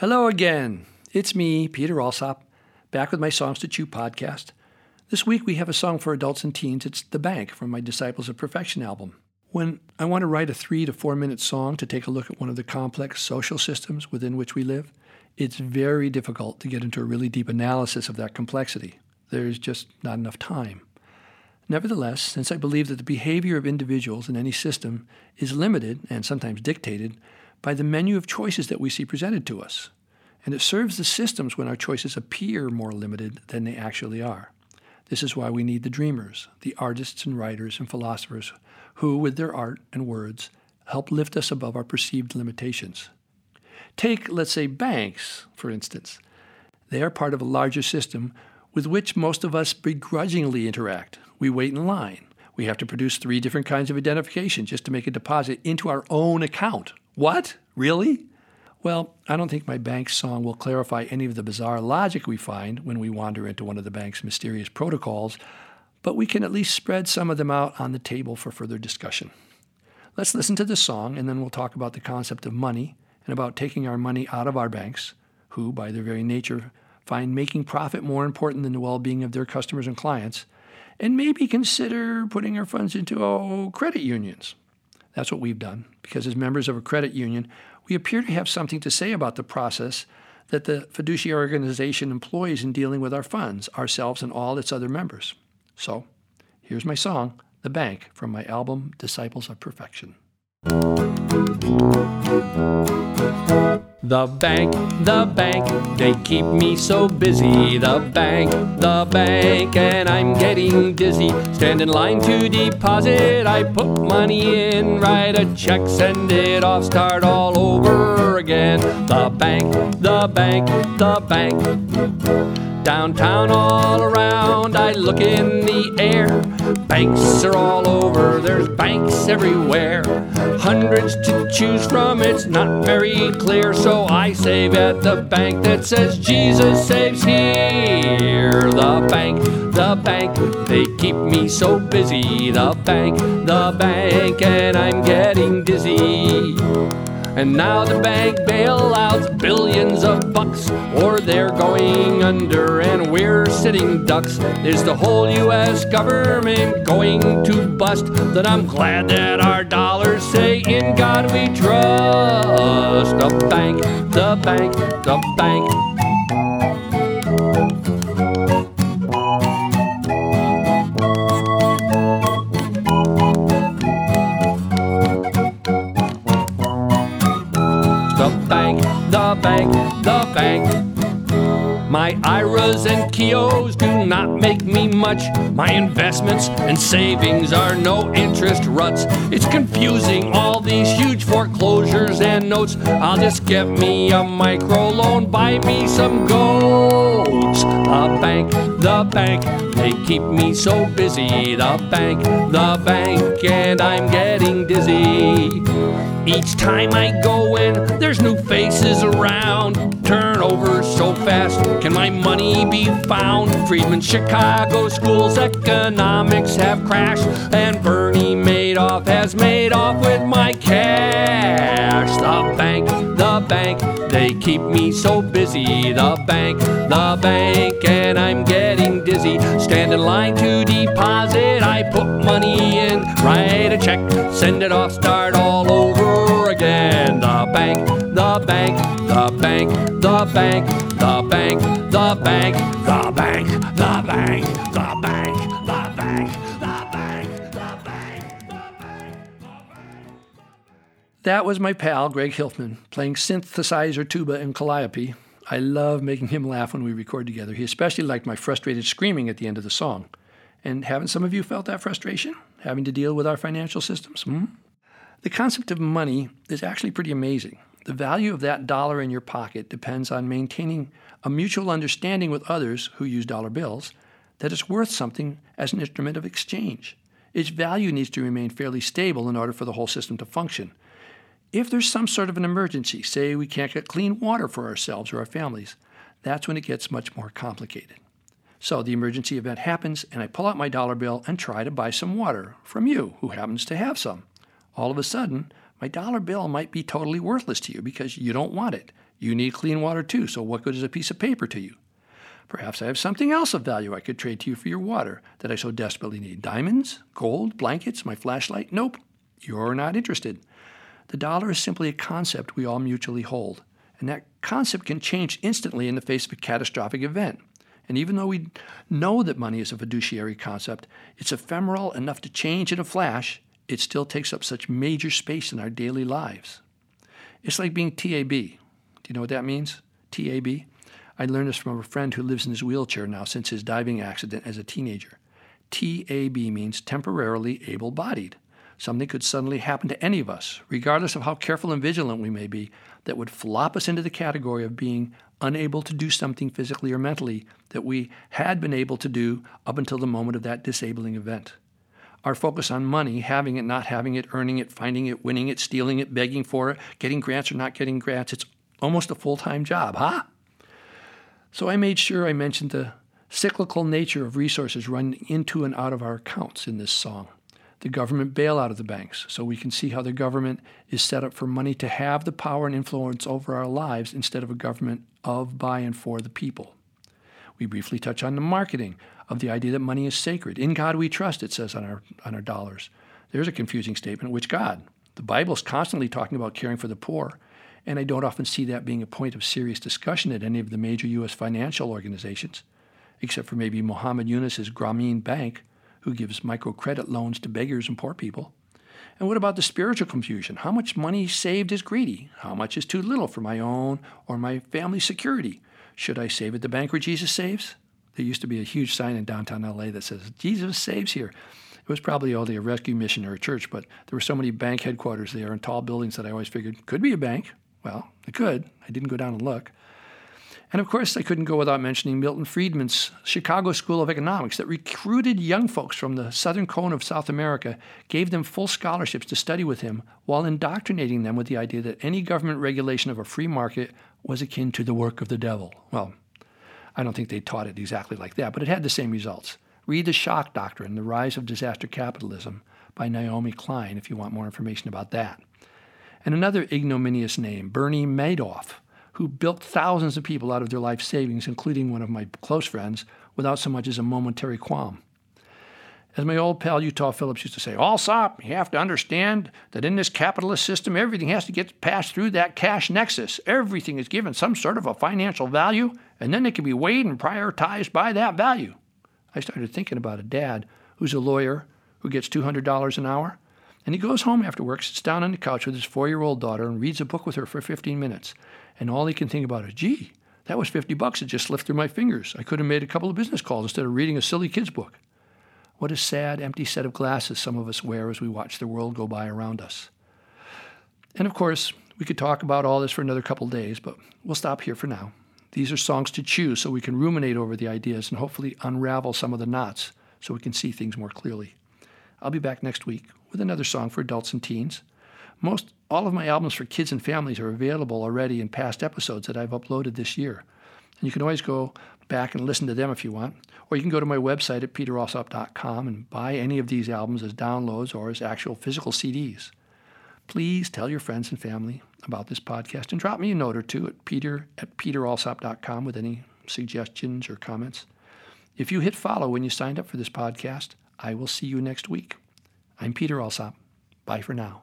Hello again. It's me, Peter Alsop, back with my Songs to Chew podcast. This week we have a song for adults and teens. It's The Bank from my Disciples of Perfection album. When I want to write a three to four minute song to take a look at one of the complex social systems within which we live, it's very difficult to get into a really deep analysis of that complexity. There's just not enough time. Nevertheless, since I believe that the behavior of individuals in any system is limited and sometimes dictated by the menu of choices that we see presented to us, and it serves the systems when our choices appear more limited than they actually are. This is why we need the dreamers, the artists and writers and philosophers who, with their art and words, help lift us above our perceived limitations. Take, let's say, banks, for instance. They are part of a larger system with which most of us begrudgingly interact. We wait in line. We have to produce three different kinds of identification just to make a deposit into our own account. What? Really? Well, I don't think my bank song will clarify any of the bizarre logic we find when we wander into one of the bank's mysterious protocols, but we can at least spread some of them out on the table for further discussion. Let's listen to the song, and then we'll talk about the concept of money and about taking our money out of our banks, who, by their very nature, find making profit more important than the well being of their customers and clients, and maybe consider putting our funds into oh, credit unions. That's what we've done, because as members of a credit union, we appear to have something to say about the process that the fiduciary organization employs in dealing with our funds, ourselves, and all its other members. So, here's my song, The Bank, from my album Disciples of Perfection. The bank, the bank, they keep me so busy. The bank, the bank, and I'm getting dizzy. Stand in line to deposit, I put money in, write a check, send it off, start all over again. The bank, the bank, the bank. Downtown all around, I look in the air. Banks are all over, there's banks everywhere. Hundreds to choose from, it's not very clear. So I save at the bank that says Jesus saves here. The bank, the bank, they keep me so busy. The bank, the bank, and I'm getting dizzy. And now the bank bailouts billions of bucks, or they're going under, and we're sitting ducks. Is the whole U.S. government going to bust? Then I'm glad that our dollars say, In God we trust. The bank, the bank, the bank. And Keoghs do not make me much. My investments and savings are no interest ruts. It's confusing, all these huge foreclosures and notes. I'll just get me a micro loan, buy me some goats. The bank, the bank, they keep me so busy. The bank, the bank, and I'm getting dizzy. Each time I go in, there's new faces around. Turnover so fast, can my money be found? Friedman, Chicago schools, economics have crashed, and Bernie Madoff has made off with my cash. The bank, the bank, they keep me so busy. The bank, the bank, and I'm getting dizzy. Stand in line to deposit, I put money in, write a check, send it off, start all over again. The bank, the bank, the bank, the bank, the bank, the bank, the bank, the bank, the bank, the bank, the bank, That was my pal, Greg Hilfman, playing synthesizer, tuba, and calliope. I love making him laugh when we record together. He especially liked my frustrated screaming at the end of the song. And haven't some of you felt that frustration, having to deal with our financial systems? Hmm? The concept of money is actually pretty amazing. The value of that dollar in your pocket depends on maintaining a mutual understanding with others who use dollar bills that it's worth something as an instrument of exchange. Its value needs to remain fairly stable in order for the whole system to function. If there's some sort of an emergency, say we can't get clean water for ourselves or our families, that's when it gets much more complicated. So the emergency event happens, and I pull out my dollar bill and try to buy some water from you, who happens to have some. All of a sudden, my dollar bill might be totally worthless to you because you don't want it. You need clean water too, so what good is a piece of paper to you? Perhaps I have something else of value I could trade to you for your water that I so desperately need. Diamonds? Gold? Blankets? My flashlight? Nope. You're not interested. The dollar is simply a concept we all mutually hold, and that concept can change instantly in the face of a catastrophic event. And even though we know that money is a fiduciary concept, it's ephemeral enough to change in a flash, it still takes up such major space in our daily lives. It's like being TAB. Do you know what that means? TAB? I learned this from a friend who lives in his wheelchair now since his diving accident as a teenager. TAB means temporarily able bodied. Something could suddenly happen to any of us, regardless of how careful and vigilant we may be, that would flop us into the category of being unable to do something physically or mentally that we had been able to do up until the moment of that disabling event. Our focus on money, having it, not having it, earning it, finding it, winning it, stealing it, begging for it, getting grants or not getting grants, it's almost a full time job, huh? So I made sure I mentioned the cyclical nature of resources running into and out of our accounts in this song. The government bailout of the banks, so we can see how the government is set up for money to have the power and influence over our lives instead of a government of, by, and for the people. We briefly touch on the marketing of the idea that money is sacred. In God we trust, it says on our, on our dollars. There's a confusing statement. Which God? The Bible is constantly talking about caring for the poor, and I don't often see that being a point of serious discussion at any of the major U.S. financial organizations, except for maybe Muhammad Yunus's Grameen Bank, who gives microcredit loans to beggars and poor people. And what about the spiritual confusion? How much money saved is greedy? How much is too little for my own or my family's security? Should I save at the bank where Jesus saves? There used to be a huge sign in downtown LA that says, Jesus saves here. It was probably only a rescue mission or a church, but there were so many bank headquarters there and tall buildings that I always figured could be a bank. Well, it could. I didn't go down and look. And of course, I couldn't go without mentioning Milton Friedman's Chicago School of Economics that recruited young folks from the southern cone of South America, gave them full scholarships to study with him, while indoctrinating them with the idea that any government regulation of a free market was akin to the work of the devil. Well, I don't think they taught it exactly like that, but it had the same results. Read The Shock Doctrine, The Rise of Disaster Capitalism by Naomi Klein if you want more information about that. And another ignominious name, Bernie Madoff who built thousands of people out of their life savings, including one of my close friends, without so much as a momentary qualm. As my old pal Utah Phillips used to say, Alsop, you have to understand that in this capitalist system, everything has to get passed through that cash nexus. Everything is given some sort of a financial value, and then it can be weighed and prioritized by that value. I started thinking about a dad who's a lawyer who gets $200 an hour, and he goes home after work, sits down on the couch with his four year old daughter, and reads a book with her for 15 minutes and all he can think about is, gee, that was 50 bucks that just slipped through my fingers. I could have made a couple of business calls instead of reading a silly kid's book. What a sad, empty set of glasses some of us wear as we watch the world go by around us. And of course, we could talk about all this for another couple days, but we'll stop here for now. These are songs to choose so we can ruminate over the ideas and hopefully unravel some of the knots so we can see things more clearly. I'll be back next week with another song for adults and teens. Most all of my albums for kids and families are available already in past episodes that I've uploaded this year. And you can always go back and listen to them if you want. Or you can go to my website at peteralsop.com and buy any of these albums as downloads or as actual physical CDs. Please tell your friends and family about this podcast and drop me a note or two at peter at peteralsop.com with any suggestions or comments. If you hit follow when you signed up for this podcast, I will see you next week. I'm Peter Alsop. Bye for now.